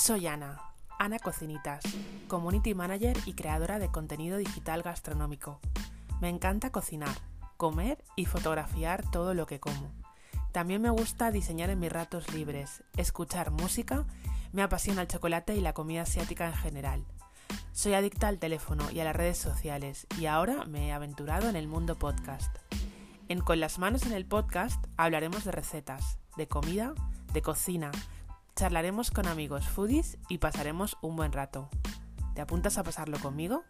Soy Ana, Ana Cocinitas, Community Manager y creadora de contenido digital gastronómico. Me encanta cocinar, comer y fotografiar todo lo que como. También me gusta diseñar en mis ratos libres, escuchar música, me apasiona el chocolate y la comida asiática en general. Soy adicta al teléfono y a las redes sociales y ahora me he aventurado en el mundo podcast. En Con las manos en el podcast hablaremos de recetas, de comida, de cocina, charlaremos con amigos foodies y pasaremos un buen rato. ¿Te apuntas a pasarlo conmigo?